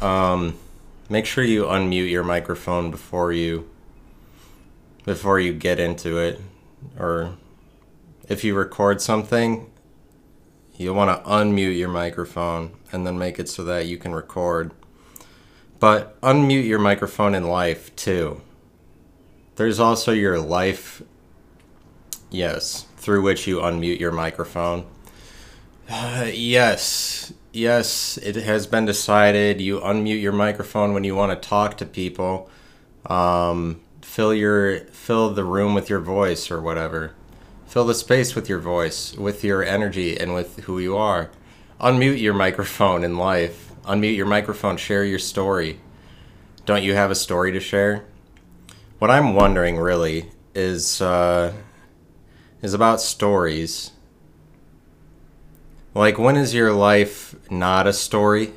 Um, make sure you unmute your microphone before you before you get into it, or if you record something, you'll want to unmute your microphone and then make it so that you can record. But unmute your microphone in life too. There's also your life, yes, through which you unmute your microphone. Uh, yes, yes, it has been decided. You unmute your microphone when you want to talk to people. Um, fill your fill the room with your voice or whatever. Fill the space with your voice, with your energy, and with who you are. Unmute your microphone in life. Unmute your microphone. Share your story. Don't you have a story to share? What I'm wondering really is uh, is about stories. Like, when is your life not a story?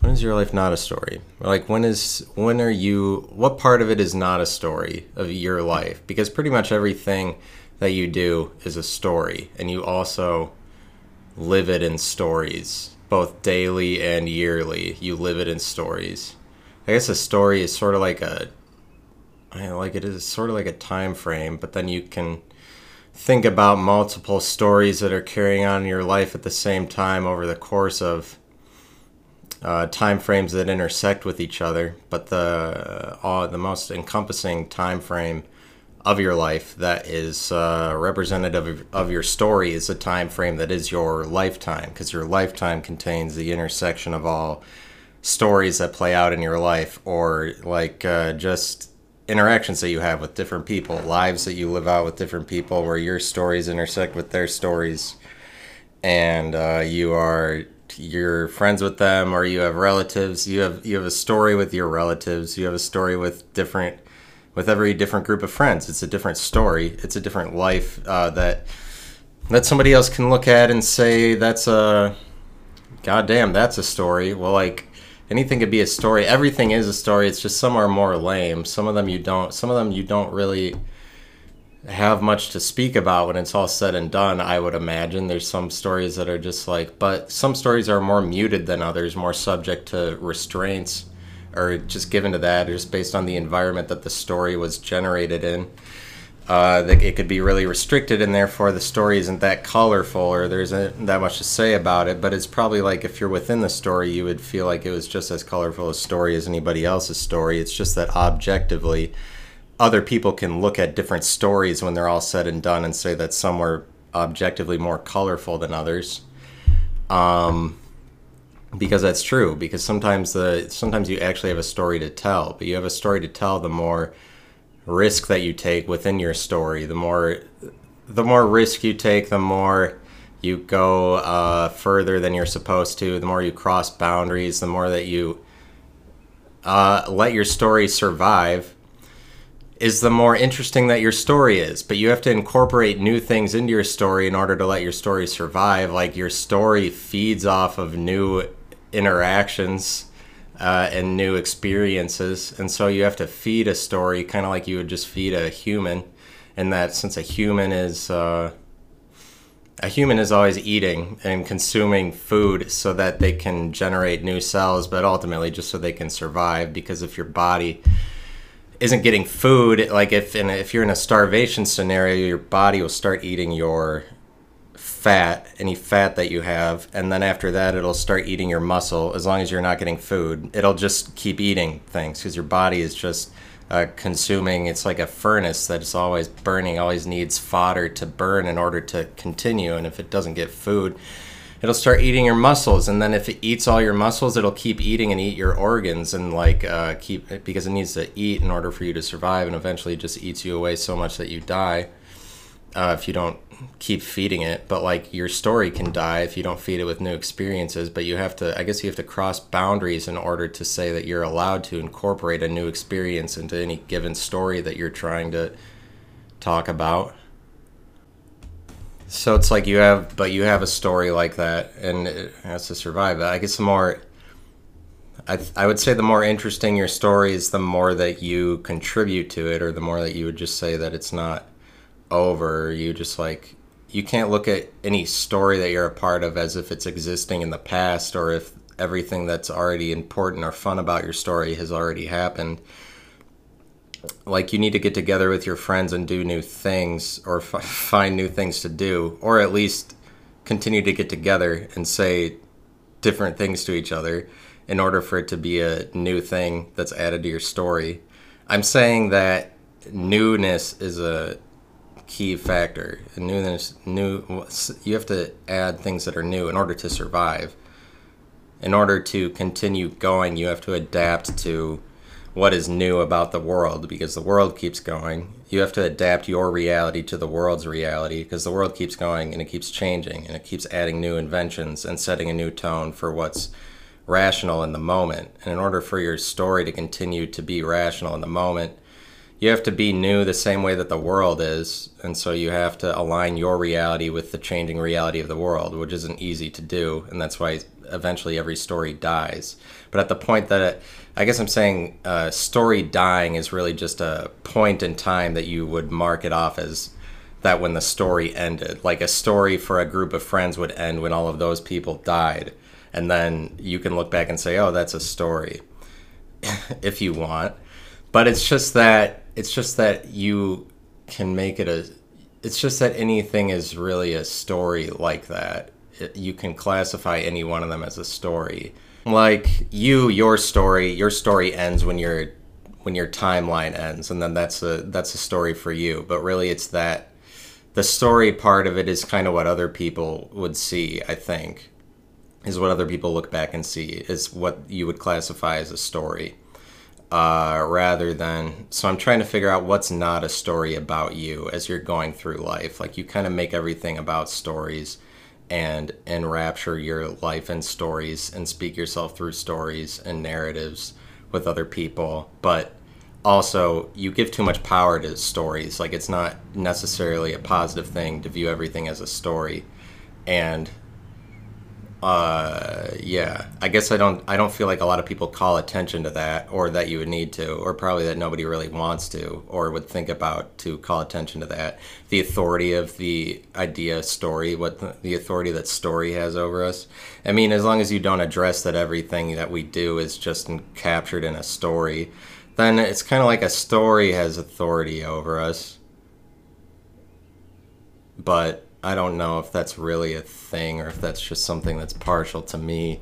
When is your life not a story? Like, when is when are you? What part of it is not a story of your life? Because pretty much everything that you do is a story, and you also live it in stories, both daily and yearly. You live it in stories. I guess a story is sort of like a, I like it is sort of like a time frame, but then you can think about multiple stories that are carrying on in your life at the same time over the course of uh, time frames that intersect with each other. But the uh, the most encompassing time frame of your life that is uh, representative of, of your story is a time frame that is your lifetime, because your lifetime contains the intersection of all stories that play out in your life, or like uh, just interactions that you have with different people, lives that you live out with different people, where your stories intersect with their stories, and uh, you are you're friends with them, or you have relatives. You have you have a story with your relatives. You have a story with different with every different group of friends. It's a different story. It's a different life uh, that that somebody else can look at and say that's a goddamn that's a story. Well, like anything could be a story. Everything is a story. It's just some are more lame. Some of them you don't. Some of them you don't really have much to speak about when it's all said and done. I would imagine there's some stories that are just like, but some stories are more muted than others, more subject to restraints or just given to that, just based on the environment that the story was generated in. Uh, it could be really restricted, and therefore the story isn't that colorful, or there isn't that much to say about it. But it's probably like if you're within the story, you would feel like it was just as colorful a story as anybody else's story. It's just that objectively, other people can look at different stories when they're all said and done and say that some were objectively more colorful than others. Um, because that's true because sometimes the sometimes you actually have a story to tell but you have a story to tell the more risk that you take within your story. The more the more risk you take the more you go uh, further than you're supposed to the more you cross boundaries the more that you uh, let your story survive is the more interesting that your story is. But you have to incorporate new things into your story in order to let your story survive. Like your story feeds off of new interactions uh, and new experiences. And so you have to feed a story kind of like you would just feed a human. And that since a human is. Uh, a human is always eating and consuming food so that they can generate new cells, but ultimately just so they can survive. Because if your body isn't getting food, like if in if you're in a starvation scenario, your body will start eating your fat, any fat that you have, and then after that, it'll start eating your muscle. As long as you're not getting food, it'll just keep eating things because your body is just uh, consuming. It's like a furnace that is always burning, always needs fodder to burn in order to continue. And if it doesn't get food, it'll start eating your muscles. And then if it eats all your muscles, it'll keep eating and eat your organs and like uh, keep because it needs to eat in order for you to survive. And eventually, it just eats you away so much that you die uh, if you don't keep feeding it but like your story can die if you don't feed it with new experiences but you have to i guess you have to cross boundaries in order to say that you're allowed to incorporate a new experience into any given story that you're trying to talk about. So it's like you have but you have a story like that and it has to survive. I guess the more I, I would say the more interesting your story is the more that you contribute to it or the more that you would just say that it's not over, you just like you can't look at any story that you're a part of as if it's existing in the past or if everything that's already important or fun about your story has already happened. Like you need to get together with your friends and do new things or f- find new things to do or at least continue to get together and say different things to each other in order for it to be a new thing that's added to your story. I'm saying that newness is a key factor newness new you have to add things that are new in order to survive in order to continue going you have to adapt to what is new about the world because the world keeps going. You have to adapt your reality to the world's reality because the world keeps going and it keeps changing and it keeps adding new inventions and setting a new tone for what's rational in the moment. And in order for your story to continue to be rational in the moment, you have to be new the same way that the world is. And so you have to align your reality with the changing reality of the world, which isn't easy to do. And that's why eventually every story dies. But at the point that it, I guess I'm saying uh, story dying is really just a point in time that you would mark it off as that when the story ended. Like a story for a group of friends would end when all of those people died. And then you can look back and say, oh, that's a story if you want. But it's just that it's just that you can make it a it's just that anything is really a story like that you can classify any one of them as a story. Like you, your story, your story ends when your when your timeline ends, and then that's a that's a story for you. But really, it's that the story part of it is kind of what other people would see. I think is what other people look back and see is what you would classify as a story. Uh, rather than so i'm trying to figure out what's not a story about you as you're going through life. Like you kind of make everything about stories and enrapture your life and stories and speak yourself through stories and narratives with other people. But also you give too much power to stories. Like it's not necessarily a positive thing to view everything as a story. And uh, yeah, I guess I don't. I don't feel like a lot of people call attention to that, or that you would need to, or probably that nobody really wants to, or would think about to call attention to that. The authority of the idea story, what the, the authority that story has over us. I mean, as long as you don't address that everything that we do is just in, captured in a story, then it's kind of like a story has authority over us. But I don't know if that's really a thing or if that's just something that's partial to me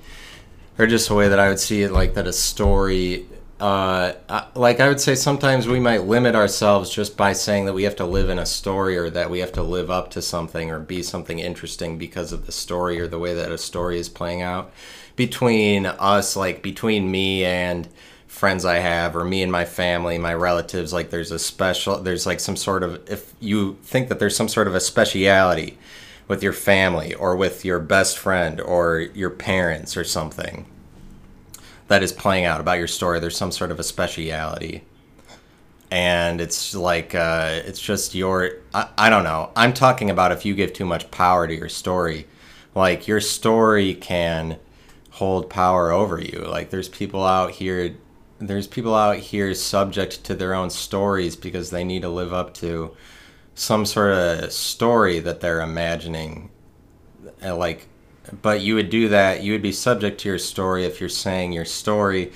or just a way that I would see it like that a story uh, like I would say sometimes we might limit ourselves just by saying that we have to live in a story or that we have to live up to something or be something interesting because of the story or the way that a story is playing out between us like between me and friends I have or me and my family, my relatives, like there's a special, there's like some sort of, if you think that there's some sort of a speciality with your family or with your best friend or your parents or something that is playing out about your story, there's some sort of a speciality. And it's like, uh, it's just your, I, I don't know. I'm talking about if you give too much power to your story. Like your story can hold power over you. Like there's people out here there's people out here subject to their own stories because they need to live up to some sort of story that they're imagining. Uh, like but you would do that you would be subject to your story if you're saying your story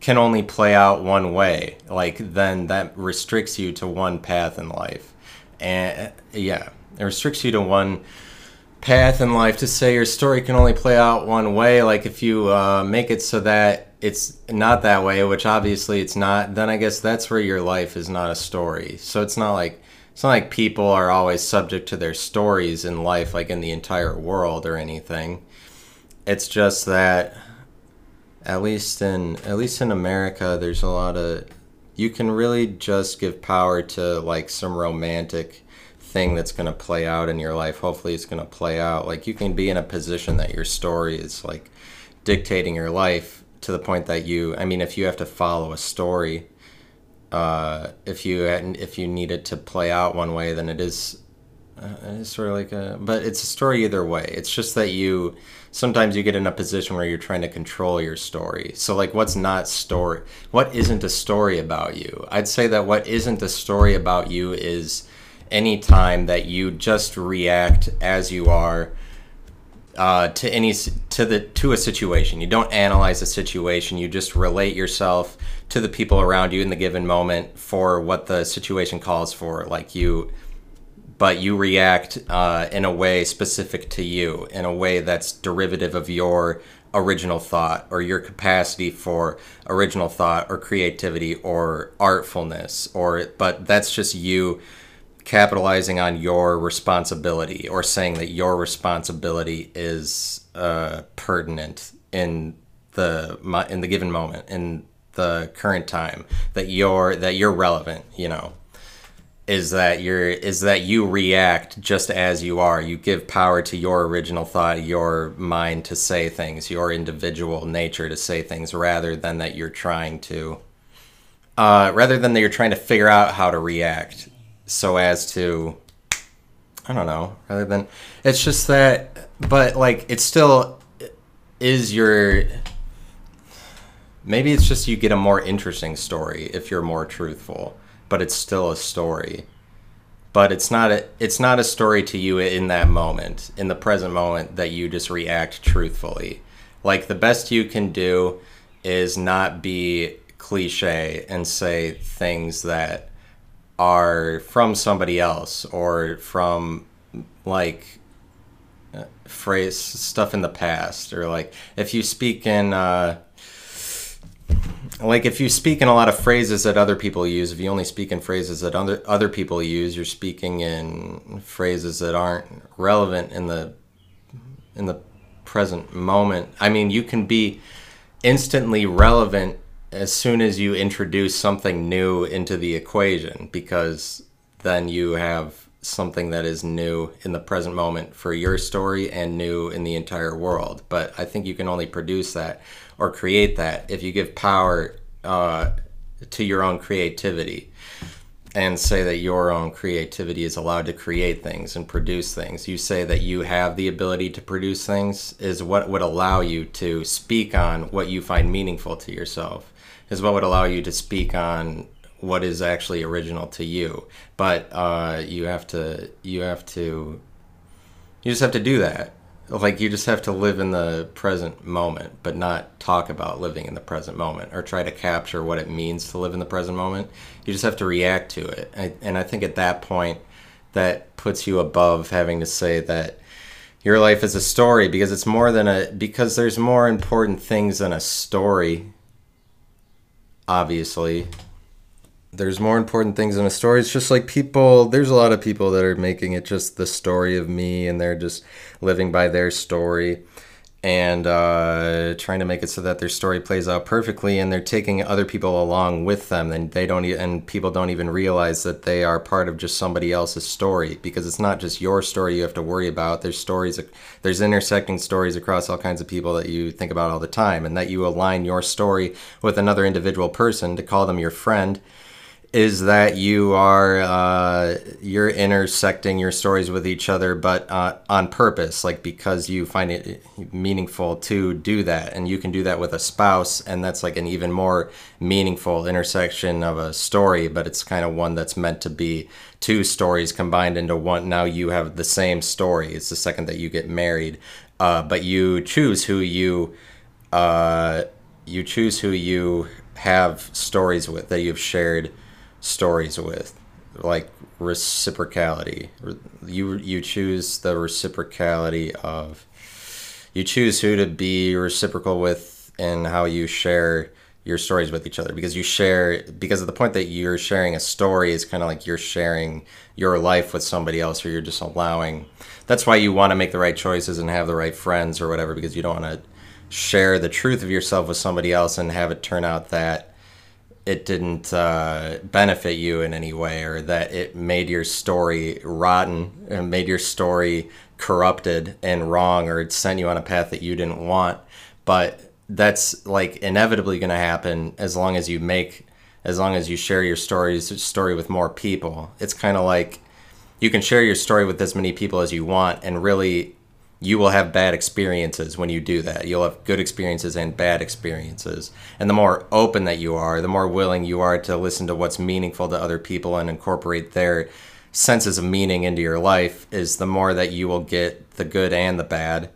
can only play out one way. Like then that restricts you to one path in life. And uh, yeah it restricts you to one path in life to say your story can only play out one way. Like if you uh, make it so that it's not that way, which obviously it's not, then I guess that's where your life is not a story. So it's not like it's not like people are always subject to their stories in life like in the entire world or anything. It's just that at least in at least in America there's a lot of you can really just give power to like some romantic thing that's going to play out in your life. Hopefully it's going to play out. Like you can be in a position that your story is like dictating your life to the point that you i mean if you have to follow a story uh, if you if you need it to play out one way then it is uh, it's sort of like a but it's a story either way. It's just that you sometimes you get in a position where you're trying to control your story. So like what's not story what isn't a story about you? I'd say that what isn't a story about you is any time that you just react as you are uh, to any to the to a situation. You don't analyze a situation. You just relate yourself to the people around you in the given moment for what the situation calls for. Like you, but you react uh, in a way specific to you, in a way that's derivative of your original thought or your capacity for original thought or creativity or artfulness or but that's just you capitalizing on your responsibility or saying that your responsibility is uh, pertinent in the in the given moment in the current time that you're that you're relevant you know is that you're is that you react just as you are. You give power to your original thought your mind to say things your individual nature to say things rather than that you're trying to uh, rather than that you're trying to figure out how to react so as to i don't know rather than it's just that but like it still is your maybe it's just you get a more interesting story if you're more truthful but it's still a story. But it's not a it's not a story to you in that moment in the present moment that you just react truthfully. Like the best you can do is not be cliche and say things that are from somebody else or from like phrase stuff in the past or like if you speak in uh, like if you speak in a lot of phrases that other people use if you only speak in phrases that other other people use you're speaking in phrases that aren't relevant in the in the present moment. I mean you can be instantly relevant as soon as you introduce something new into the equation because then you have something that is new in the present moment for your story and new in the entire world. But I think you can only produce that or create that if you give power uh, to your own creativity and say that your own creativity is allowed to create things and produce things. You say that you have the ability to produce things is what would allow you to speak on what you find meaningful to yourself, is what would allow you to speak on what is actually original to you. But uh, you have to, you have to, you just have to do that. Like you just have to live in the present moment, but not talk about living in the present moment or try to capture what it means to live in the present moment. You just have to react to it. And I think at that point, that puts you above having to say that your life is a story because it's more than a because there's more important things than a story obviously there's more important things in a story. It's just like people, there's a lot of people that are making it just the story of me and they're just living by their story and uh, trying to make it so that their story plays out perfectly and they're taking other people along with them and they don't e- and people don't even realize that they are part of just somebody else's story because it's not just your story you have to worry about there's stories there's intersecting stories across all kinds of people that you think about all the time and that you align your story with another individual person to call them your friend is that you are uh, you're intersecting your stories with each other, but uh, on purpose, like because you find it meaningful to do that, and you can do that with a spouse, and that's like an even more meaningful intersection of a story. But it's kind of one that's meant to be two stories combined into one. Now you have the same story. It's the second that you get married, uh, but you choose who you uh, you choose who you have stories with that you've shared stories with like reciprocality. You you choose the reciprocality of you choose who to be reciprocal with and how you share your stories with each other because you share because of the point that you're sharing a story is kind of like you're sharing your life with somebody else or you're just allowing that's why you want to make the right choices and have the right friends or whatever because you don't want to share the truth of yourself with somebody else and have it turn out that it didn't uh, benefit you in any way or that it made your story rotten and made your story corrupted and wrong or it sent you on a path that you didn't want. But that's like inevitably going to happen as long as you make as long as you share your stories story with more people. It's kind of like you can share your story with as many people as you want and really you will have bad experiences when you do that. You'll have good experiences and bad experiences. And the more open that you are, the more willing you are to listen to what's meaningful to other people and incorporate their senses of meaning into your life, is the more that you will get the good and the bad.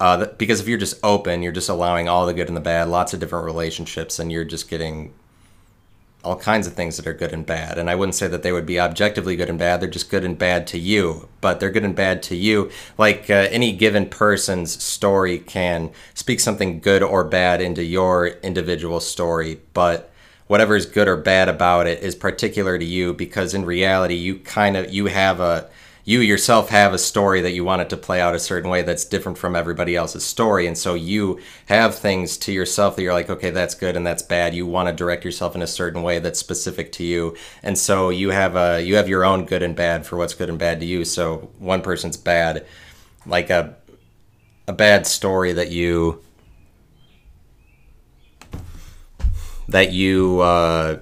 Uh, because if you're just open, you're just allowing all the good and the bad, lots of different relationships, and you're just getting all kinds of things that are good and bad. And I wouldn't say that they would be objectively good and bad. They're just good and bad to you. But they're good and bad to you. Like uh, any given person's story can speak something good or bad into your individual story. But whatever is good or bad about it is particular to you because in reality, you kind of you have a you yourself have a story that you want it to play out a certain way that's different from everybody else's story. And so you have things to yourself that you're like okay that's good and that's bad. You want to direct yourself in a certain way that's specific to you. And so you have a you have your own good and bad for what's good and bad to you. So one person's bad like a a bad story that you that you uh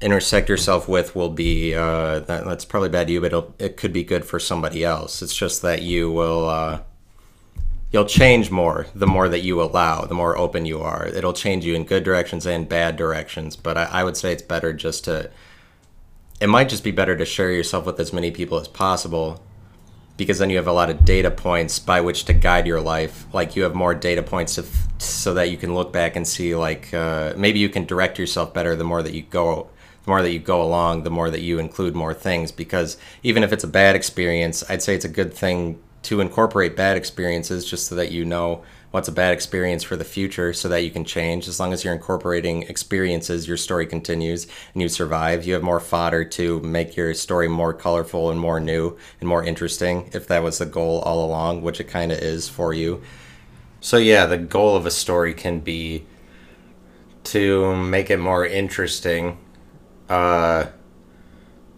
intersect yourself with will be uh, that, that's probably bad you, but it could be good for somebody else. It's just that you will uh, you'll change more the more that you allow, the more open you are. It'll change you in good directions and bad directions. But I, I would say it's better just to. It might just be better to share yourself with as many people as possible because then you have a lot of data points by which to guide your life. Like you have more data points so that you can look back and see like uh, maybe you can direct yourself better the more that you go the more that you go along, the more that you include more things. Because even if it's a bad experience, I'd say it's a good thing to incorporate bad experiences just so that you know what's a bad experience for the future so that you can change. As long as you're incorporating experiences, your story continues and you survive. You have more fodder to make your story more colorful and more new and more interesting if that was the goal all along, which it kind of is for you. So, yeah, the goal of a story can be to make it more interesting uh,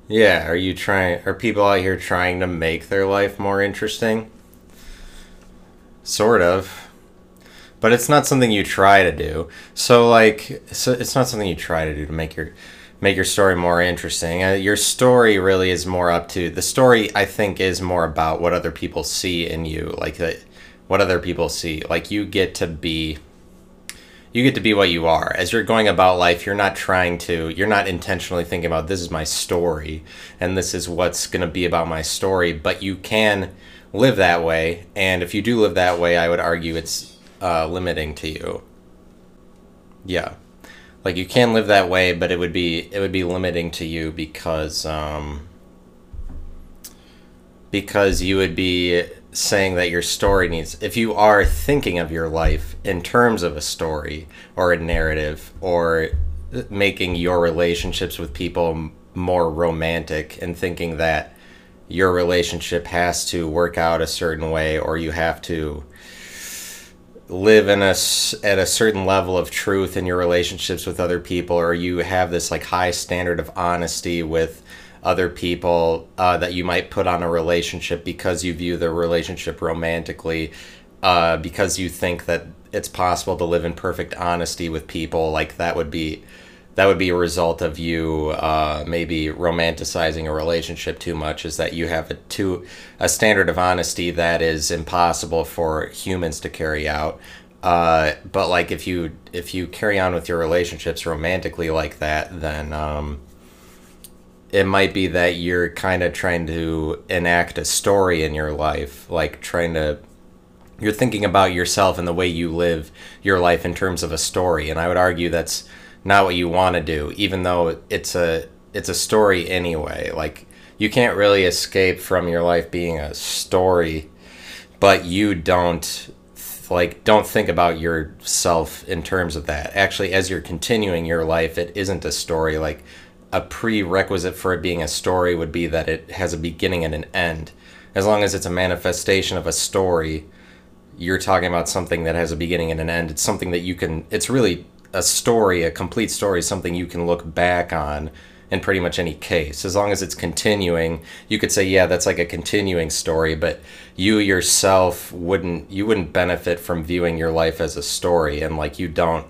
yeah, are you trying? Are people out here trying to make their life more interesting? Sort of, but it's not something you try to do. So like, so it's not something you try to do to make your make your story more interesting. Uh, your story really is more up to the story. I think is more about what other people see in you, like that. What other people see, like you get to be you get to be what you are. As you're going about life, you're not trying to, you're not intentionally thinking about this is my story and this is what's going to be about my story, but you can live that way. And if you do live that way, I would argue it's uh, limiting to you. Yeah. Like you can live that way, but it would be it would be limiting to you because um, because you would be saying that your story needs if you are thinking of your life in terms of a story or a narrative or making your relationships with people more romantic and thinking that your relationship has to work out a certain way or you have to live in a at a certain level of truth in your relationships with other people or you have this like high standard of honesty with other people uh, that you might put on a relationship because you view the relationship romantically, uh, because you think that it's possible to live in perfect honesty with people. Like that would be that would be a result of you uh, maybe romanticizing a relationship too much. Is that you have a too a standard of honesty that is impossible for humans to carry out. Uh, but like if you if you carry on with your relationships romantically like that, then um, it might be that you're kind of trying to enact a story in your life, like trying to you're thinking about yourself and the way you live your life in terms of a story, and I would argue that's not what you want to do, even though it's a it's a story anyway. Like you can't really escape from your life being a story, but you don't like don't think about yourself in terms of that. Actually, as you're continuing your life, it isn't a story like a prerequisite for it being a story would be that it has a beginning and an end. As long as it's a manifestation of a story, you're talking about something that has a beginning and an end. It's something that you can, it's really a story, a complete story, something you can look back on in pretty much any case. As long as it's continuing, you could say, yeah, that's like a continuing story, but you yourself wouldn't, you wouldn't benefit from viewing your life as a story. And like, you don't,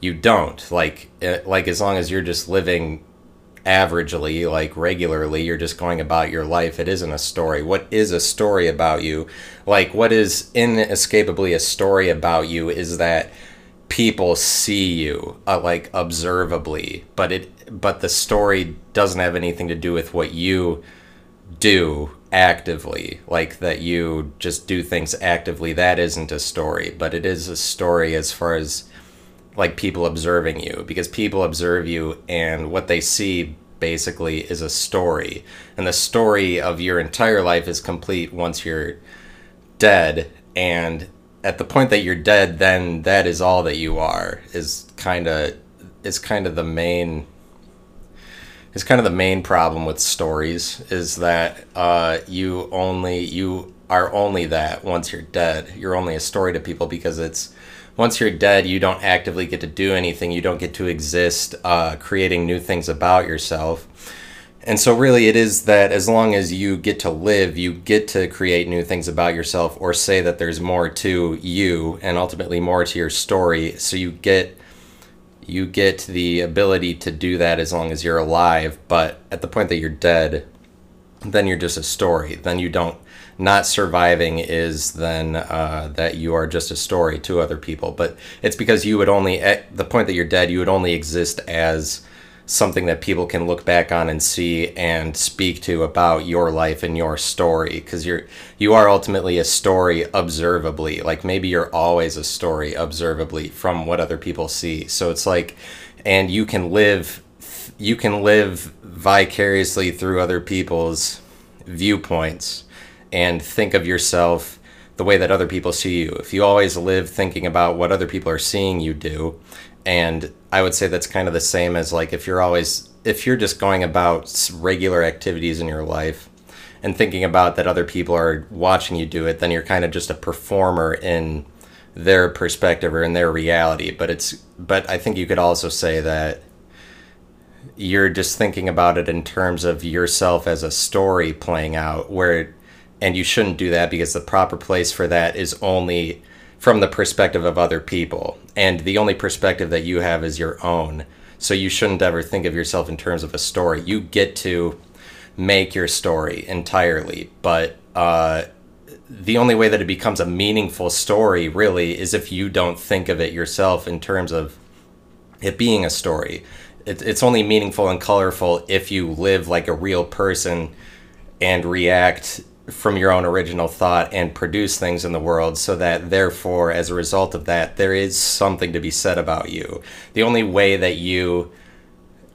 you don't like, eh, like as long as you're just living averagely, like regularly, you're just going about your life. It isn't a story. What is a story about you? Like, what is inescapably a story about you is that people see you, uh, like observably, but it, but the story doesn't have anything to do with what you do actively, like that you just do things actively, that isn't a story, but it is a story as far as like people observing you because people observe you and what they see basically is a story. And the story of your entire life is complete once you're dead and at the point that you're dead then that is all that you are is kind of is kind of the main is kind of the main problem with stories is that uh, you only you are only that once you're dead. You're only a story to people because it's once you're dead, you don't actively get to do anything. You don't get to exist, uh, creating new things about yourself. And so, really, it is that as long as you get to live, you get to create new things about yourself or say that there's more to you and ultimately more to your story. So, you get you get the ability to do that as long as you're alive but at the point that you're dead then you're just a story. Then you don't not surviving is then uh, that you are just a story to other people. But it's because you would only at the point that you're dead you would only exist as something that people can look back on and see and speak to about your life and your story. Because you're you are ultimately a story observably. Like maybe you're always a story observably from what other people see. So it's like and you can live you can live vicariously through other people's viewpoints and think of yourself the way that other people see you if you always live thinking about what other people are seeing you do and I would say that's kind of the same as like if you're always if you're just going about regular activities in your life and thinking about that other people are watching you do it, then you're kind of just a performer in their perspective or in their reality. But it's but I think you could also say that you're just thinking about it in terms of yourself as a story playing out where and you shouldn't do that because the proper place for that is only from the perspective of other people. And the only perspective that you have is your own. So you shouldn't ever think of yourself in terms of a story. You get to make your story entirely. But uh, the only way that it becomes a meaningful story, really, is if you don't think of it yourself in terms of it being a story. It, it's only meaningful and colorful if you live like a real person and react from your own original thought and produce things in the world so that therefore as a result of that there is something to be said about you. The only way that you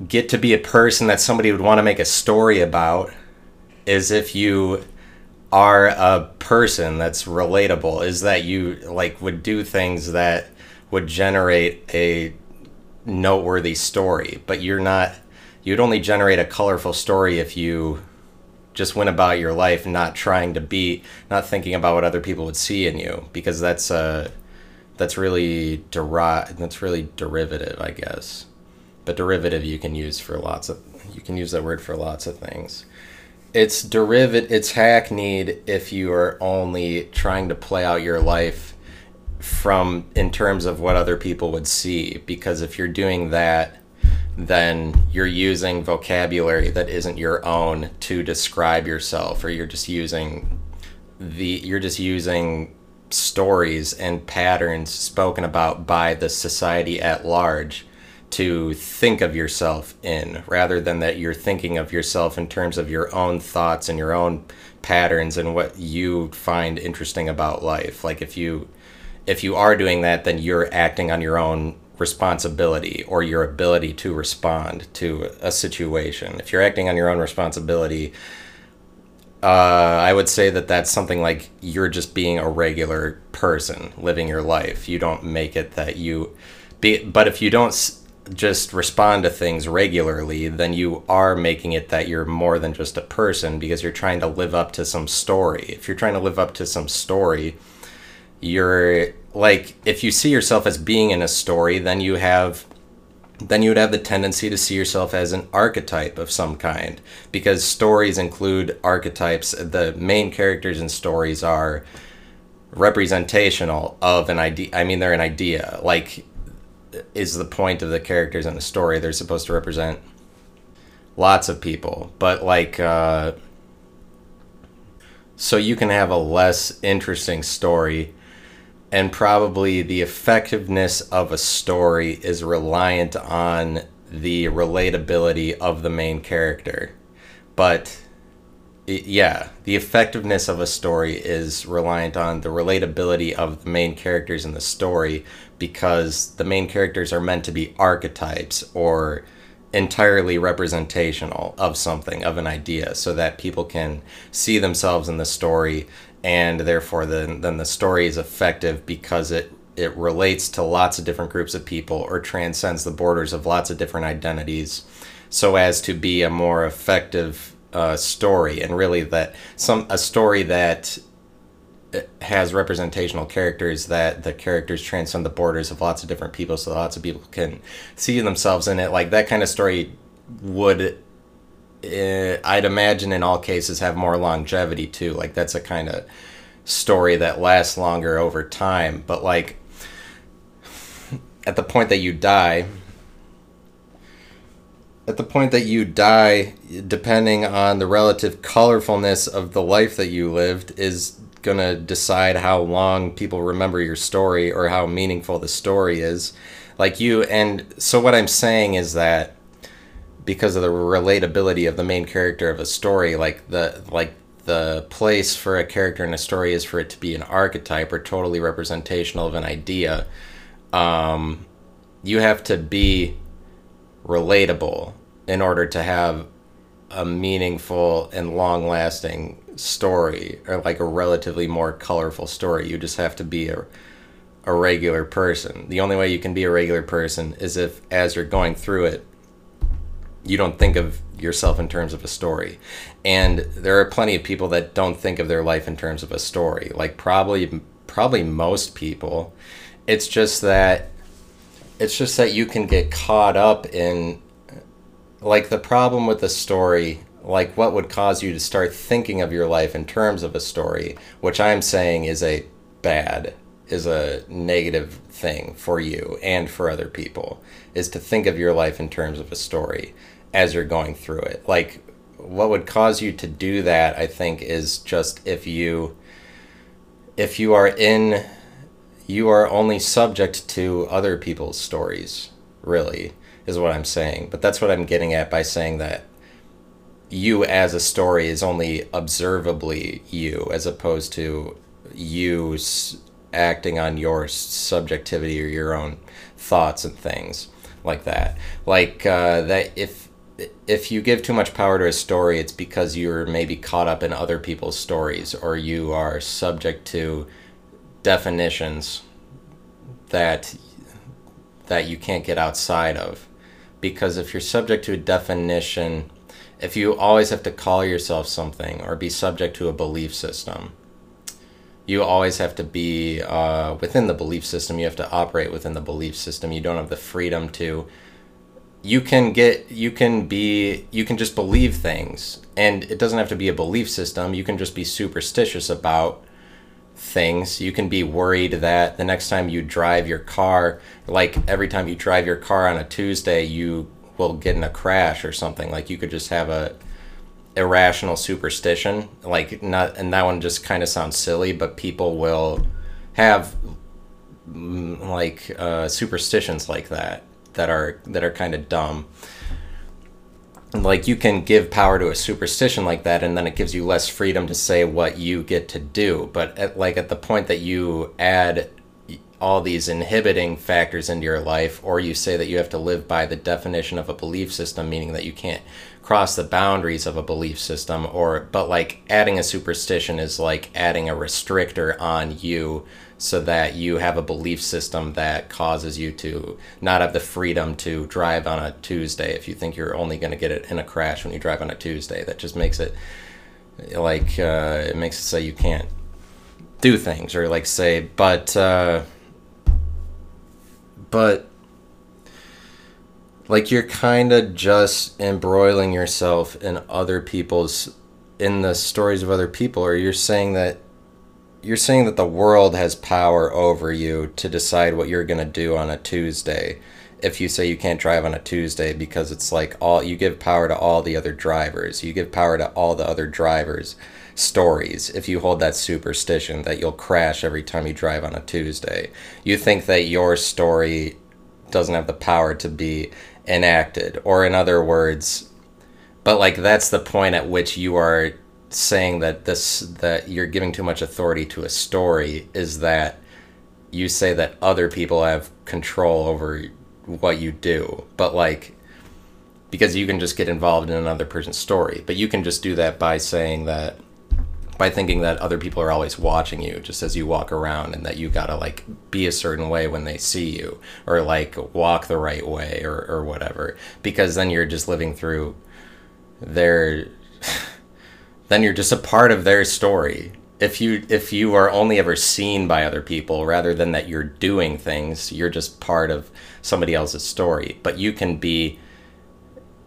get to be a person that somebody would want to make a story about is if you are a person that's relatable is that you like would do things that would generate a noteworthy story but you're not you'd only generate a colorful story if you just went about your life not trying to be not thinking about what other people would see in you because that's uh that's really deri- that's really derivative i guess. But derivative you can use for lots of you can use that word for lots of things. It's derivative it's hackneyed if you are only trying to play out your life from in terms of what other people would see because if you're doing that then you're using vocabulary that isn't your own to describe yourself or you're just using the you're just using stories and patterns spoken about by the society at large to think of yourself in rather than that you're thinking of yourself in terms of your own thoughts and your own patterns and what you find interesting about life. Like if you if you are doing that then you're acting on your own responsibility or your ability to respond to a situation. If you're acting on your own responsibility, uh, I would say that that's something like you're just being a regular person living your life. You don't make it that you be, but if you don't s- just respond to things regularly, then you are making it that you're more than just a person because you're trying to live up to some story. If you're trying to live up to some story, you're like if you see yourself as being in a story then you have then you would have the tendency to see yourself as an archetype of some kind because stories include archetypes. The main characters in stories are representational of an idea i mean they're an idea. Like is the point of the characters in the story they're supposed to represent lots of people. But like uh so you can have a less interesting story and probably the effectiveness of a story is reliant on the relatability of the main character. But yeah, the effectiveness of a story is reliant on the relatability of the main characters in the story because the main characters are meant to be archetypes or entirely representational of something, of an idea, so that people can see themselves in the story and therefore then then the story is effective because it it relates to lots of different groups of people or transcends the borders of lots of different identities so as to be a more effective uh, story. And really that some a story that uh, has representational characters that the characters transcend the borders of lots of different people so lots of people can see themselves in it. Like that kind of story would uh, i'd imagine in all cases have more longevity too like that's a kind of story that lasts longer over time but like at the point that you die at the point that you die, depending on the relative colorfulness of the life that you lived, is going to decide how long people remember your story or how meaningful the story is. Like you, and so what I'm saying is that because of the relatability of the main character of a story, like the, like, the place for a character in a story is for it to be an archetype or totally representational of an idea. Um, you have to be relatable in order to have a meaningful and long lasting story or like a relatively more colorful story. You just have to be a, a regular person. The only way you can be a regular person is if, as you're going through it, you don't think of yourself in terms of a story. And there are plenty of people that don't think of their life in terms of a story. Like probably probably most people. It's just that it's just that you can get caught up in like the problem with the story like what would cause you to start thinking of your life in terms of a story which i'm saying is a bad is a negative thing for you and for other people is to think of your life in terms of a story as you're going through it like what would cause you to do that i think is just if you if you are in you are only subject to other people's stories, really, is what I'm saying. But that's what I'm getting at by saying that you as a story is only observably you, as opposed to you acting on your subjectivity or your own thoughts and things like that. Like uh, that, if if you give too much power to a story, it's because you're maybe caught up in other people's stories, or you are subject to definitions that that you can't get outside of. Because if you're subject to a definition if you always have to call yourself something or be subject to a belief system you always have to be uh, within the belief system. You have to operate within the belief system. You don't have the freedom to you can get you can be you can just believe things and it doesn't have to be a belief system you can just be superstitious about things. You can be worried that the next time you drive your car, like every time you drive your car on a Tuesday, you will get in a crash or something. Like you could just have a irrational superstition. Like not, and that one just kind of sounds silly, but people will have mm, like uh, superstitions like that that are that are kind of dumb. Like you can give power to a superstition like that and then it gives you less freedom to say what you get to do. But at, like at the point that you add all these inhibiting factors into your life or you say that you have to live by the definition of a belief system meaning that you can't cross the boundaries of a belief system or but like adding a superstition is like adding a restrictor on you so that you have a belief system that causes you to not have the freedom to drive on a Tuesday if you think you're only going to get it in a crash when you drive on a Tuesday. That just makes it like uh, it makes it so you can't do things or like say, but uh, but like you're kind of just embroiling yourself in other people's in the stories of other people or you're saying that you're saying that the world has power over you to decide what you're going to do on a Tuesday. If you say you can't drive on a Tuesday because it's like all you give power to all the other drivers, you give power to all the other drivers' stories. If you hold that superstition that you'll crash every time you drive on a Tuesday, you think that your story doesn't have the power to be enacted. Or, in other words, but like that's the point at which you are saying that this that you're giving too much authority to a story is that you say that other people have control over what you do. But like because you can just get involved in another person's story. But you can just do that by saying that by thinking that other people are always watching you just as you walk around and that you gotta like be a certain way when they see you or like walk the right way or, or whatever. Because then you're just living through their then you're just a part of their story. If you if you are only ever seen by other people rather than that you're doing things you're just part of somebody else's story. But you can be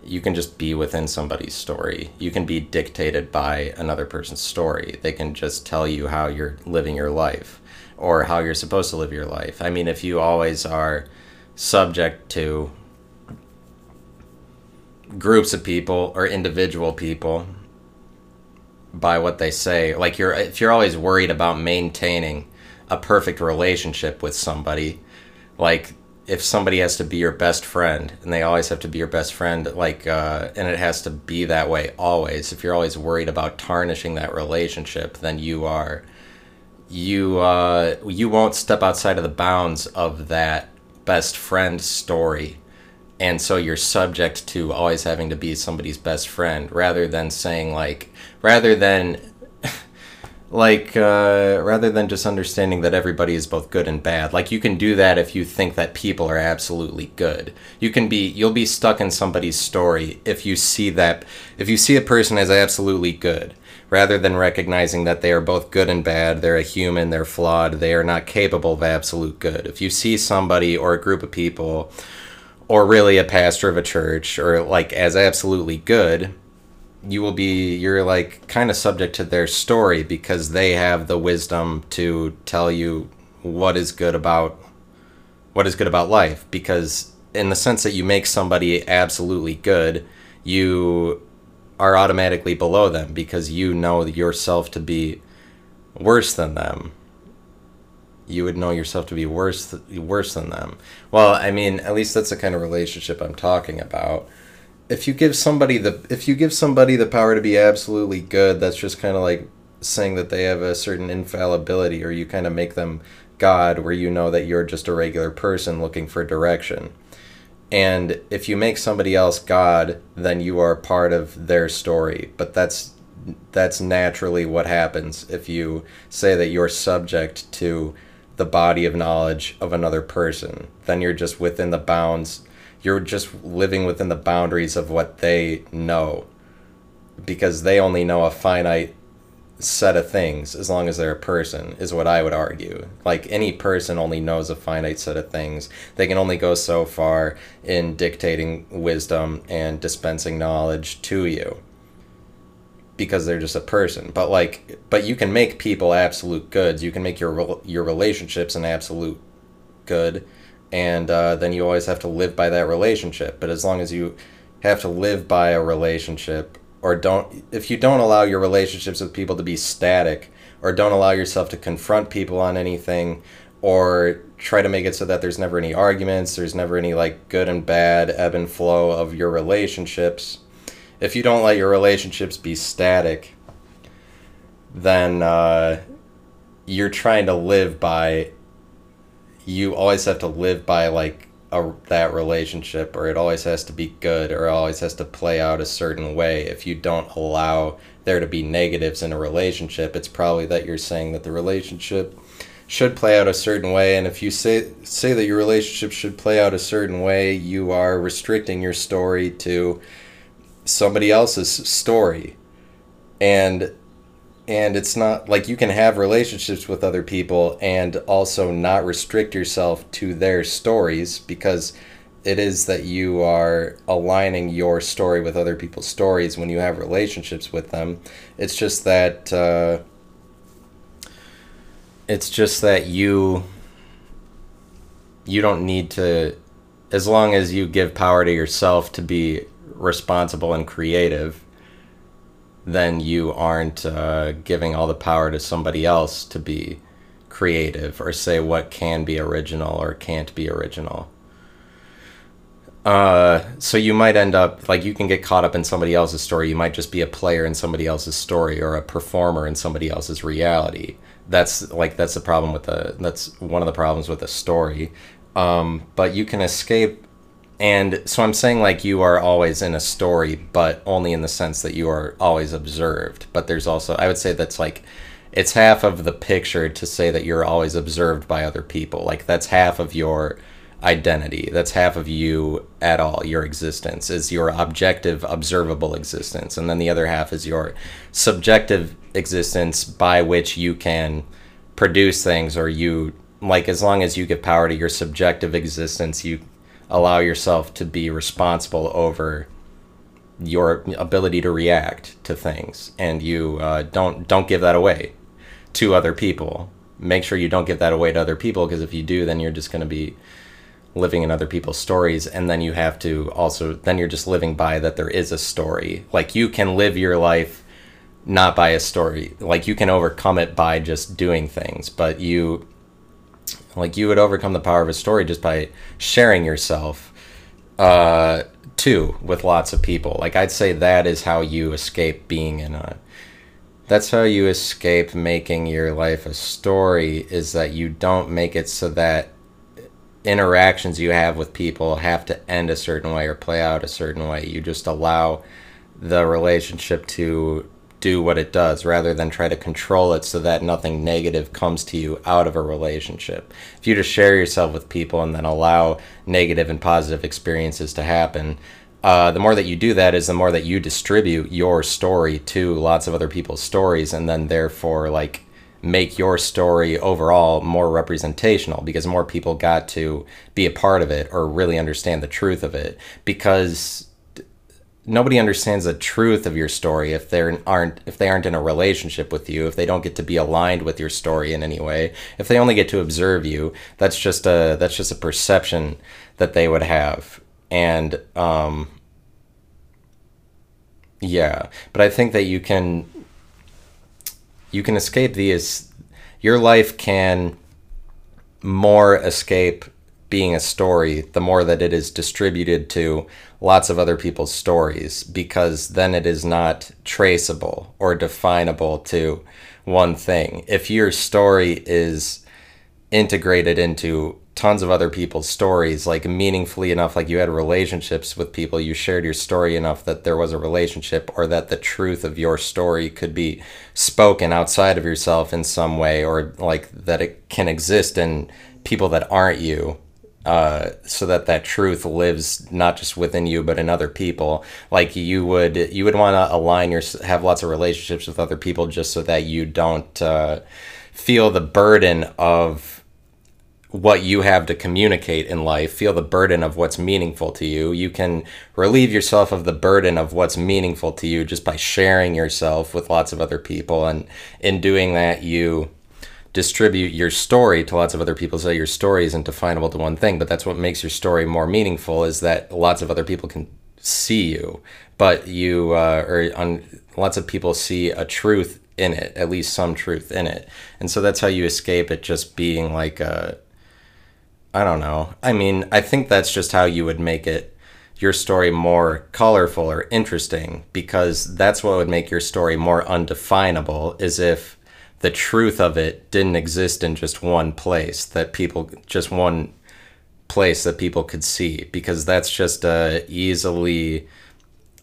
you can just be within somebody's story. You can be dictated by another person's story. They can just tell you how you're living your life or how you're supposed to live your life. I mean if you always are subject to groups of people or individual people by what they say. Like you're if you're always worried about maintaining a perfect relationship with somebody, like if somebody has to be your best friend and they always have to be your best friend, like uh, and it has to be that way always. If you're always worried about tarnishing that relationship, then you are you uh, you won't step outside of the bounds of that best friend story and so you're subject to always having to be somebody's best friend rather than saying like rather than like uh, rather than just understanding that everybody is both good and bad. Like you can do that if you think that people are absolutely good. You can be you'll be stuck in somebody's story if you see that if you see a person as absolutely good rather than recognizing that they are both good and bad they're a human they're flawed they are not capable of absolute good. If you see somebody or a group of people or really a pastor of a church or like as absolutely good you will be you're like kind of subject to their story because they have the wisdom to tell you what is good about what is good about life. Because in the sense that you make somebody absolutely good you are automatically below them because you know yourself to be worse than them you would know yourself to be worse th- worse than them. Well, I mean, at least that's the kind of relationship I'm talking about. If you give somebody the if you give somebody the power to be absolutely good, that's just kind of like saying that they have a certain infallibility or you kind of make them god where you know that you're just a regular person looking for direction. And if you make somebody else god, then you are part of their story, but that's that's naturally what happens if you say that you're subject to the body of knowledge of another person. Then you're just within the bounds, you're just living within the boundaries of what they know. Because they only know a finite set of things as long as they're a person, is what I would argue. Like any person only knows a finite set of things. They can only go so far in dictating wisdom and dispensing knowledge to you because they're just a person. But like, but you can make people absolute goods. You can make your your relationships an absolute good, and uh, then you always have to live by that relationship. But as long as you have to live by a relationship, or don't, if you don't allow your relationships with people to be static, or don't allow yourself to confront people on anything, or try to make it so that there's never any arguments, there's never any like good and bad ebb and flow of your relationships if you don't let your relationships be static, then uh, you're trying to live by. You always have to live by like a, that relationship, or it always has to be good, or it always has to play out a certain way. If you don't allow there to be negatives in a relationship, it's probably that you're saying that the relationship should play out a certain way and if you say say that your relationship should play out a certain way you are restricting your story to somebody else's story. And and it's not like you can have relationships with other people and also not restrict yourself to their stories because it is that you are aligning your story with other people's stories when you have relationships with them. It's just that uh, it's just that you you don't need to as long as you give power to yourself to be responsible and creative, then you aren't uh, giving all the power to somebody else to be creative or say what can be original or can't be original. Uh, so you might end up like you can get caught up in somebody else's story. You might just be a player in somebody else's story or a performer in somebody else's reality. That's like that's the problem with the that's one of the problems with a story. Um, but you can escape and so I'm saying like you are always in a story, but only in the sense that you are always observed. But there's also I would say that's like it's half of the picture to say that you're always observed by other people. Like that's half of your identity. That's half of you at all. Your existence is your objective, observable existence, and then the other half is your subjective existence by which you can produce things or you like as long as you give power to your subjective existence, you allow yourself to be responsible over your ability to react to things, and you uh, don't don't give that away to other people. Make sure you don't give that away to other people because if you do, then you're just going to be living in other people's stories. And then you have to also then you're just living by that there is a story. Like you can live your life not by a story. Like you can overcome it by just doing things. But you like you would overcome the power of a story just by sharing yourself uh, too with lots of people. Like I'd say that is how you escape being in a. That's how you escape making your life a story. Is that you don't make it so that interactions you have with people have to end a certain way or play out a certain way. You just allow the relationship to do what it does rather than try to control it so that nothing negative comes to you out of a relationship. If you just share yourself with people and then allow negative and positive experiences to happen, uh, the more that you do that is the more that you distribute your story to lots of other people's stories and then therefore like make your story overall more representational because more people got to be a part of it or really understand the truth of it because nobody understands the truth of your story if they aren't if they aren't in a relationship with you if they don't get to be aligned with your story in any way. If they only get to observe you that's just a that's just a perception that they would have. And um yeah but i think that you can you can escape these your life can more escape being a story the more that it is distributed to lots of other people's stories because then it is not traceable or definable to one thing. If your story is integrated into tons of other people's stories, like meaningfully enough, like you had relationships with people, you shared your story enough that there was a relationship, or that the truth of your story could be spoken outside of yourself in some way, or like that it can exist in people that aren't you uh, so that that truth lives not just within you but in other people. Like you would you would want to align your have lots of relationships with other people just so that you don't uh, feel the burden of what you have to communicate in life feel the burden of what's meaningful to you. You can relieve yourself of the burden of what's meaningful to you just by sharing yourself with lots of other people and in doing that you distribute your story to lots of other people so your story isn't definable to one thing. But that's what makes your story more meaningful is that lots of other people can see you but you uh, or on lots of people see a truth in it at least some truth in it. And so that's how you escape it just being like a i don't know. I mean i think that's just how you would make it your story more colorful or interesting because that's what would make your story more undefinable is if the truth of it didn't exist in just one place that people just one place that people could see because that's just a easily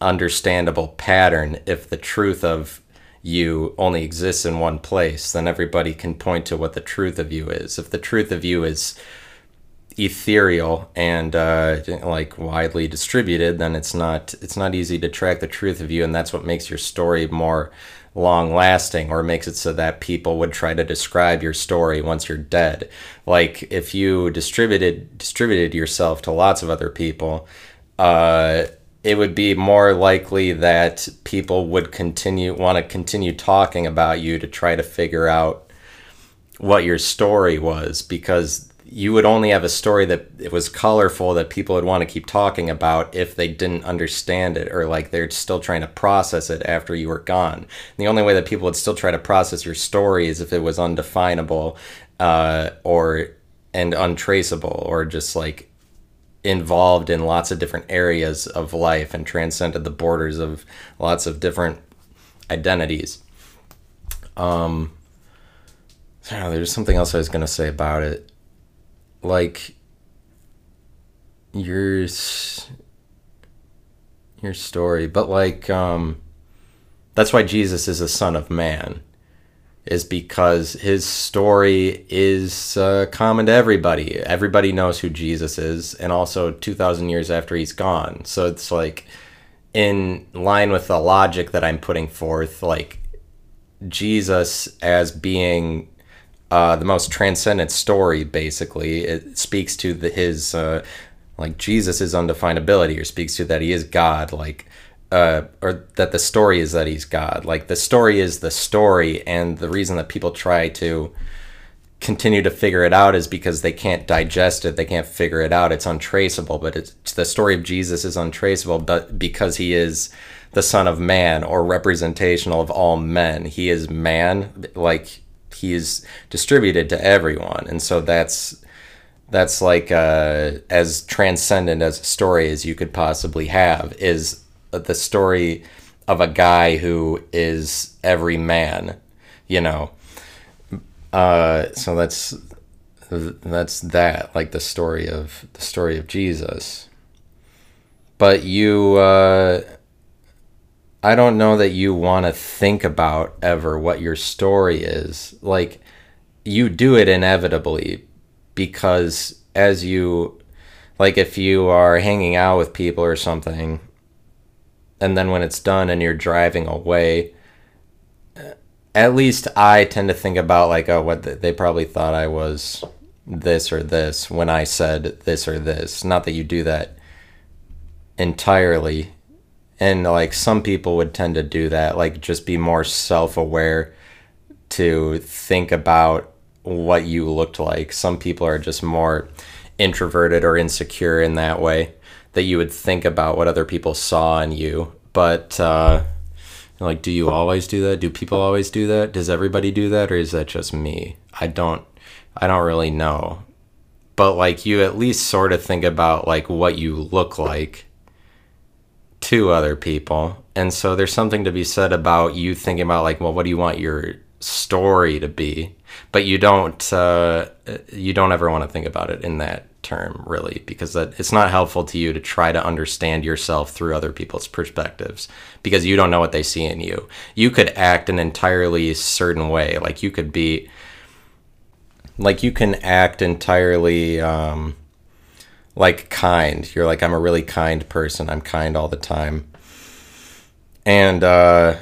understandable pattern. If the truth of you only exists in one place then everybody can point to what the truth of you is. If the truth of you is ethereal and uh, like widely distributed then it's not it's not easy to track the truth of you and that's what makes your story more long lasting or makes it so that people would try to describe your story once you're dead. Like if you distributed distributed yourself to lots of other people, uh, it would be more likely that people would continue want to continue talking about you to try to figure out what your story was because you would only have a story that it was colorful that people would want to keep talking about if they didn't understand it or like they're still trying to process it after you were gone. And the only way that people would still try to process your story is if it was undefinable uh, or and untraceable or just like involved in lots of different areas of life and transcended the borders of lots of different identities. Um, know, there's something else I was gonna say about it, like your your story, but like um, that's why Jesus is a son of man is because his story is uh, common to everybody. Everybody knows who Jesus is, and also 2,000 years after he's gone. So it's like in line with the logic that I'm putting forth, like Jesus as being uh, the most transcendent story, basically. It speaks to the, his, uh, like, Jesus' undefinability, or speaks to that he is God. Like, uh, or that the story is that he's God. Like the story is the story, and the reason that people try to continue to figure it out is because they can't digest it, they can't figure it out. It's untraceable. But it's the story of Jesus is untraceable, but because he is the Son of Man or representational of all men, he is man. Like he is distributed to everyone, and so that's that's like uh, as transcendent as a story as you could possibly have is the story of a guy who is every man, you know. Uh, so that's that's that, like the story of the story of Jesus. But you, uh, I don't know that you want to think about ever what your story is. Like, you do it inevitably because as you, like, if you are hanging out with people or something and then when it's done and you're driving away eh, at least i tend to think about like oh what they probably thought i was this or this when i said this or this not that you do that entirely and like some people would tend to do that like just be more self-aware to think about what you looked like some people are just more introverted or insecure in that way that you would think about what other people saw in you. But uh, like, do you always do that? Do people always do that? Does everybody do that, or is that just me? I don't. I don't really know. But like, you at least sort of think about like what you look like to other people. And so there's something to be said about you thinking about like, well, what do you want your story to be? But you don't uh, you don't ever want to think about it in that term really because that it's not helpful to you to try to understand yourself through other people's perspectives because you don't know what they see in you you could act an entirely certain way like you could be like you can act entirely um like kind. You're like i'm a really kind person. I'm kind all the time. And uh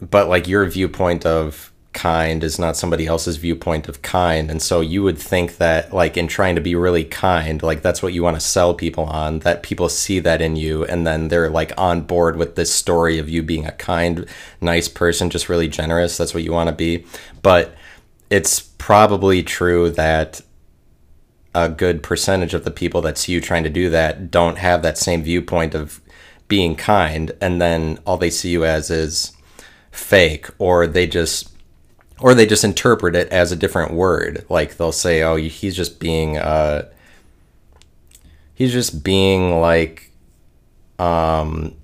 but like your viewpoint of kind is not somebody else's viewpoint of kind. And so you would think that like in trying to be really kind like that's what you want to sell people on that people see that in you and then they're like on board with this story of you being a kind nice person just really generous. That's what you want to be. But it's probably true that a good percentage of the people that see you trying to do that don't have that same viewpoint of being kind and then all they see you as is fake or they just or they just interpret it as a different word. Like they'll say, "Oh, he's just being uh he's just being like um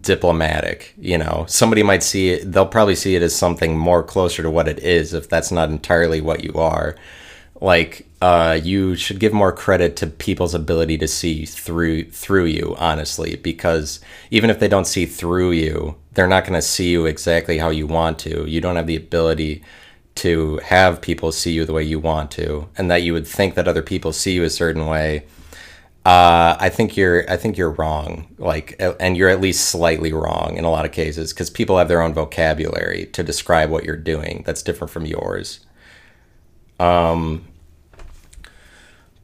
diplomatic, you know. Somebody might see it they'll probably see it as something more closer to what it is if that's not entirely what you are. Like uh you should give more credit to people's ability to see through through you, honestly, because even if they don't see through you, they're not going to see you exactly how you want to. You don't have the ability to have people see you the way you want to, and that you would think that other people see you a certain way. Uh, I think you're I think you're wrong. Like, and you're at least slightly wrong in a lot of cases because people have their own vocabulary to describe what you're doing that's different from yours. Um,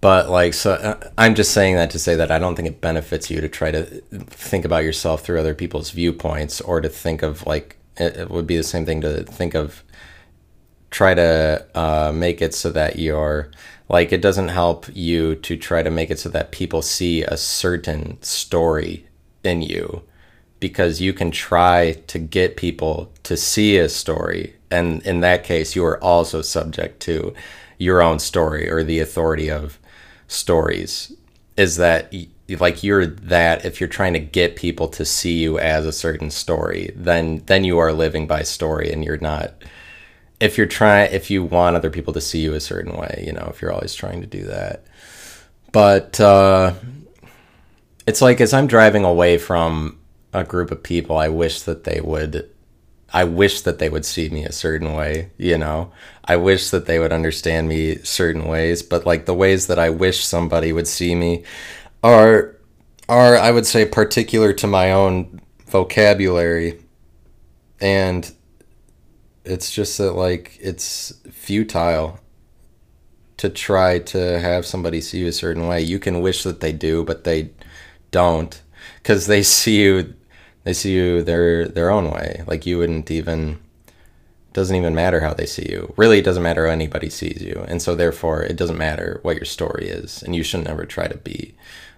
but like, so uh, I'm just saying that to say that I don't think it benefits you to try to think about yourself through other people's viewpoints or to think of like it would be the same thing to think of try to uh, make it so that you're like it doesn't help you to try to make it so that people see a certain story in you because you can try to get people to see a story. And in that case you are also subject to your own story or the authority of stories is that like you're that if you're trying to get people to see you as a certain story then then you are living by story and you're not if you're trying if you want other people to see you a certain way you know if you're always trying to do that. But uh it's like as i'm driving away from a group of people i wish that they would i wish that they would see me a certain way you know i wish that they would understand me certain ways but like the ways that i wish somebody would see me are are I would say particular to my own vocabulary and it's just that like it's futile to try to have somebody see you a certain way. You can wish that they do, but they don't cuz they see you they see you their their own way. Like you wouldn't even doesn't even matter how they see you. Really, it doesn't matter how anybody sees you. And so therefore, it doesn't matter what your story is, and you shouldn't ever try to be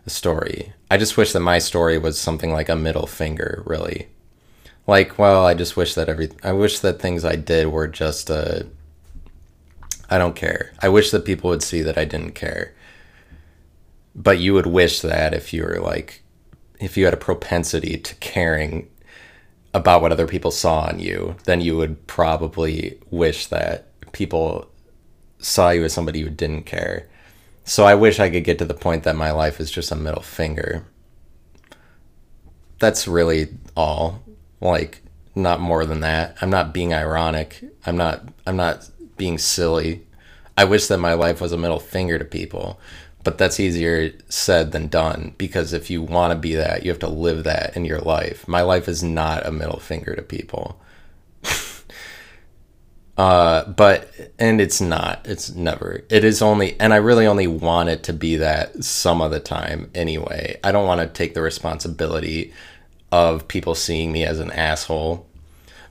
a story. I just wish that my story was something like a middle finger, really. Like, well, I just wish that every I wish that things I did were just a I don't care. I wish that people would see that I didn't care. But you would wish that if you were like if you had a propensity to caring about what other people saw on you, then you would probably wish that people saw you as somebody who didn't care. So I wish I could get to the point that my life is just a middle finger. That's really all. Like not more than that. I'm not being ironic. I'm not I'm not being silly. I wish that my life was a middle finger to people, but that's easier said than done because if you want to be that, you have to live that in your life. My life is not a middle finger to people. Uh, but and it's not. It's never. It is only, and I really only want it to be that some of the time. Anyway, I don't want to take the responsibility of people seeing me as an asshole,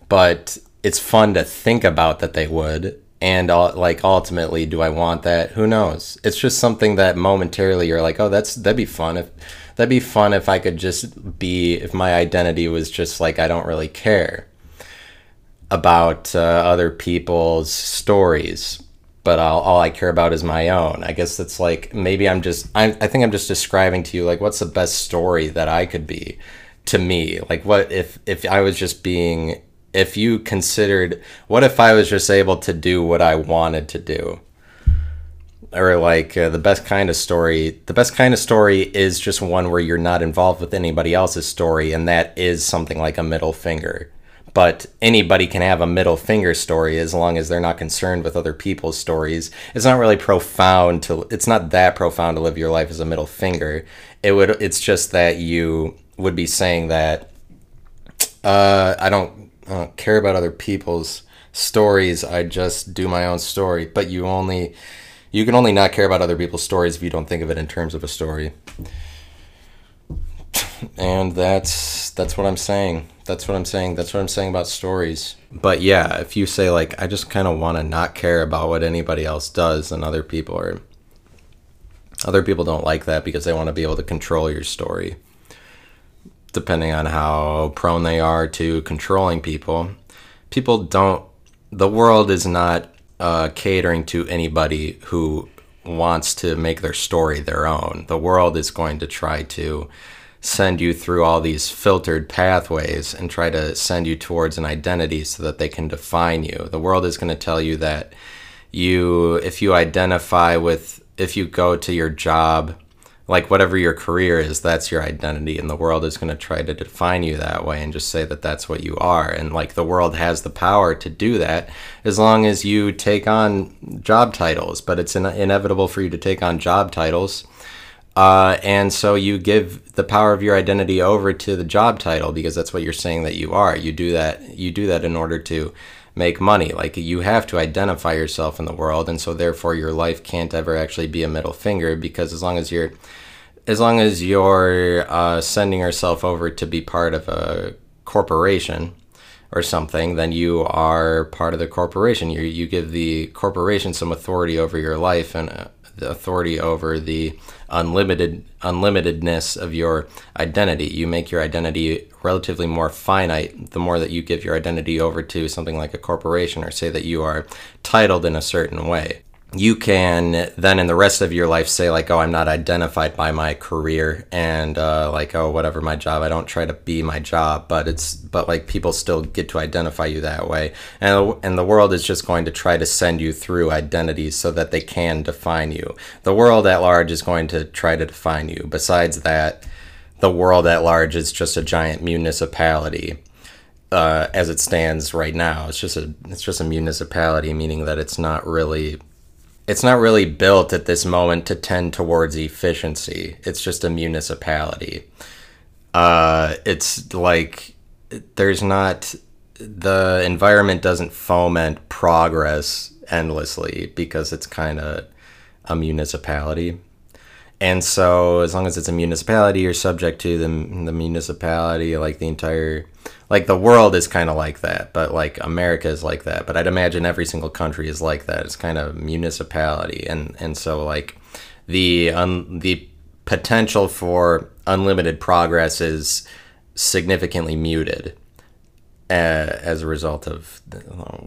but it's fun to think about that they would. And like ultimately, do I want that? Who knows? It's just something that momentarily you're like, oh, that's that'd be fun if that'd be fun if I could just be if my identity was just like I don't really care about uh, other people's stories, but I'll, all I care about is my own. I guess it's like maybe I'm just, I, I think I'm just describing to you like what's the best story that I could be to me. Like what if if I was just being, if you considered, what if I was just able to do what I wanted to do? or like uh, the best kind of story the best kind of story is just one where you're not involved with anybody else's story and that is something like a middle finger but anybody can have a middle finger story as long as they're not concerned with other people's stories. It's not really profound to it's not that profound to live your life as a middle finger. It would it's just that you would be saying that uh, I don't, Don't care about other people's stories. I just do my own story. But you only you can only not care about other people's stories if you don't think of it in terms of a story. And that's that's what I'm saying that's what I'm saying. That's what I'm saying about stories. But yeah, if you say like I just kind of want to not care about what anybody else does and other people are other people don't like that because they want to be able to control your story. Depending on how prone they are to controlling people, people don't the world is not uh, catering to anybody who wants to make their story their own. The world is going to try to send you through all these filtered pathways and try to send you towards an identity so that they can define you. The world is going to tell you that you, if you identify with, if you go to your job, like whatever your career is, that's your identity, and the world is going to try to define you that way and just say that that's what you are. And like the world has the power to do that as long as you take on job titles, but it's in- inevitable for you to take on job titles uh, and so you give the power of your identity over to the job title because that's what you're saying that you are. You do that. You do that in order to make money. Like you have to identify yourself in the world, and so therefore your life can't ever actually be a middle finger because as long as you're, as long as you're uh, sending yourself over to be part of a corporation or something, then you are part of the corporation. You you give the corporation some authority over your life and. Authority over the unlimited unlimitedness of your identity. You make your identity relatively more finite the more that you give your identity over to something like a corporation or say that you are titled in a certain way. You can then in the rest of your life say like oh i'm not identified by my career and uh, like oh whatever my job i don't try to be my job but it's but like people still get to identify you that way. And and the world is just going to try to send you through identities so that they can define you. The world at large is going to try to define you. Besides that the world at large is just a giant municipality uh, as it stands right now. It's just a it's just a municipality, meaning that it's not really it's not really built at this moment to tend towards efficiency. It's just a municipality. Uh, it's like there's not the environment doesn't foment progress endlessly because it's kind of a municipality. And so, as long as it's a municipality, you're subject to the, the municipality, like the entire like the world is kind of like that, but like America is like that. But I'd imagine every single country is like that. It's kind of municipality, and and so like the un, the potential for unlimited progress is significantly muted uh, as a result of the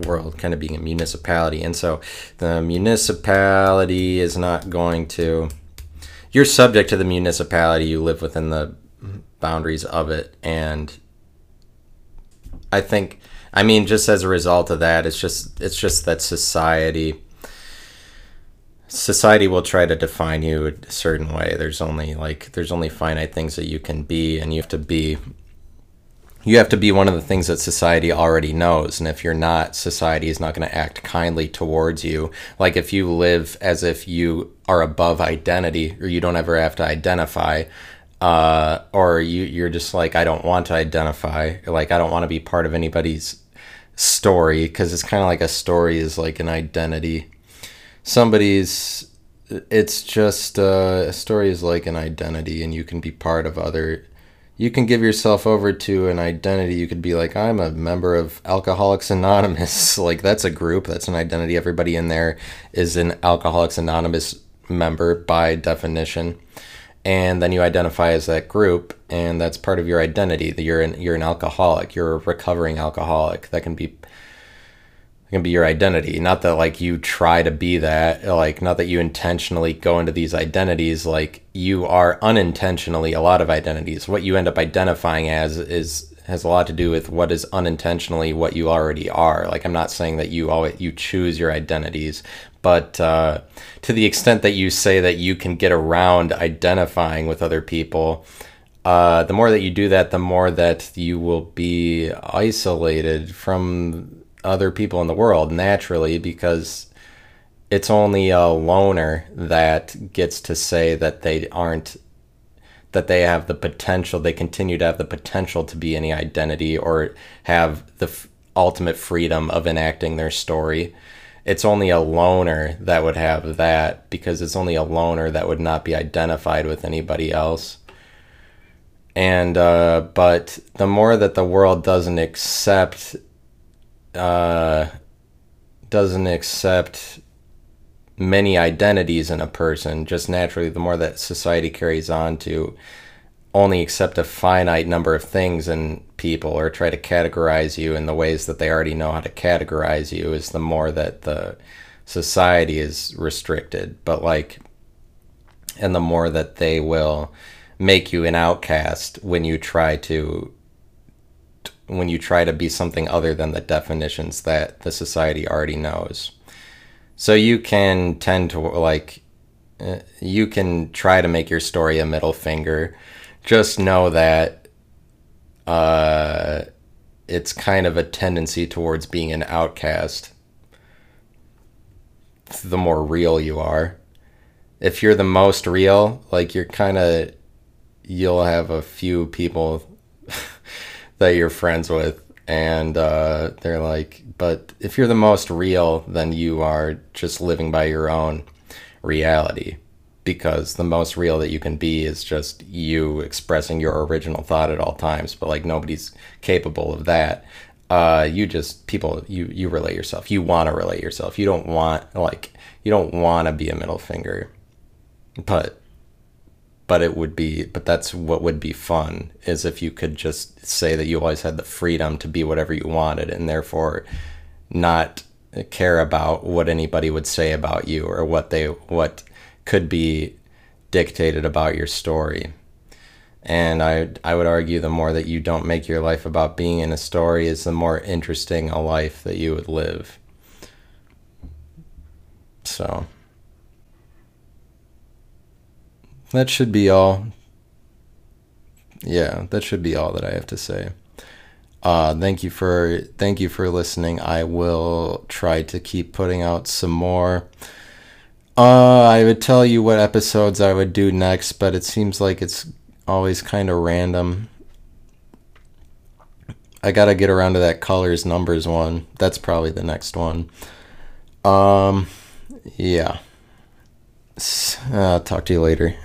world kind of being a municipality. And so the municipality is not going to. You're subject to the municipality. You live within the boundaries of it, and I think I mean just as a result of that it's just it's just that society society will try to define you a certain way. There's only like there's only finite things that you can be and you have to be you have to be one of the things that society already knows and if you're not society is not going to act kindly towards you like if you live as if you are above identity or you don't ever have to identify uh, or you you're just like I don't want to identify, like I don't want to be part of anybody's story because it's kind of like a story is like an identity. Somebody's it's just uh, a story is like an identity, and you can be part of other. You can give yourself over to an identity. You could be like, I'm a member of Alcoholics Anonymous. like that's a group. That's an identity. Everybody in there is an Alcoholics Anonymous member by definition and then you identify as that group and that's part of your identity that you're an you're an alcoholic you're a recovering alcoholic that can be can be your identity. Not that like you try to be that like not that you intentionally go into these identities. Like you are unintentionally a lot of identities. What you end up identifying as is has a lot to do with what is unintentionally what you already are. Like i'm not saying that you always you choose your identities but uh, to the extent that you say that you can get around identifying with other people, uh, the more that you do that, the more that you will be isolated from other people in the world naturally because it's only a loner that gets to say that they aren't that they have the potential they continue to have the potential to be any identity or have the f- ultimate freedom of enacting their story it's only a loner that would have that because it's only a loner that would not be identified with anybody else. And uh, but the more that the world doesn't accept, uh, doesn't accept many identities in a person, just naturally, the more that society carries on to only accept a finite number of things in people or try to categorize you in the ways that they already know how to categorize you is the more that the society is restricted. But like and the more that they will make you an outcast when you try to when you try to be something other than the definitions that the society already knows. So you can tend to like uh, you can try to make your story a middle finger. Just know that uh, it's kind of a tendency towards being an outcast. The more real you are. If you're the most real, like you're kind of, you'll have a few people that you're friends with, and uh, they're like, but if you're the most real, then you are just living by your own reality because the most real that you can be is just you expressing your original thought at all times but like nobody's capable of that. Uh, you just people you you relate yourself. You want to relate yourself. You don't want like you don't want to be a middle finger. But but it would be but that's what would be fun is if you could just say that you always had the freedom to be whatever you wanted and therefore not care about what anybody would say about you or what they what could be dictated about your story. And I I would argue the more that you don't make your life about being in a story is the more interesting a life that you would live. So that should be all. Yeah, that should be all that I have to say. Uh, thank you for thank you for listening. I will try to keep putting out some more. Uh, I would tell you what episodes I would do next, but it seems like it's always kind of random. I gotta get around to that colors numbers one. That's probably the next one. Um, yeah. Uh, talk to you later.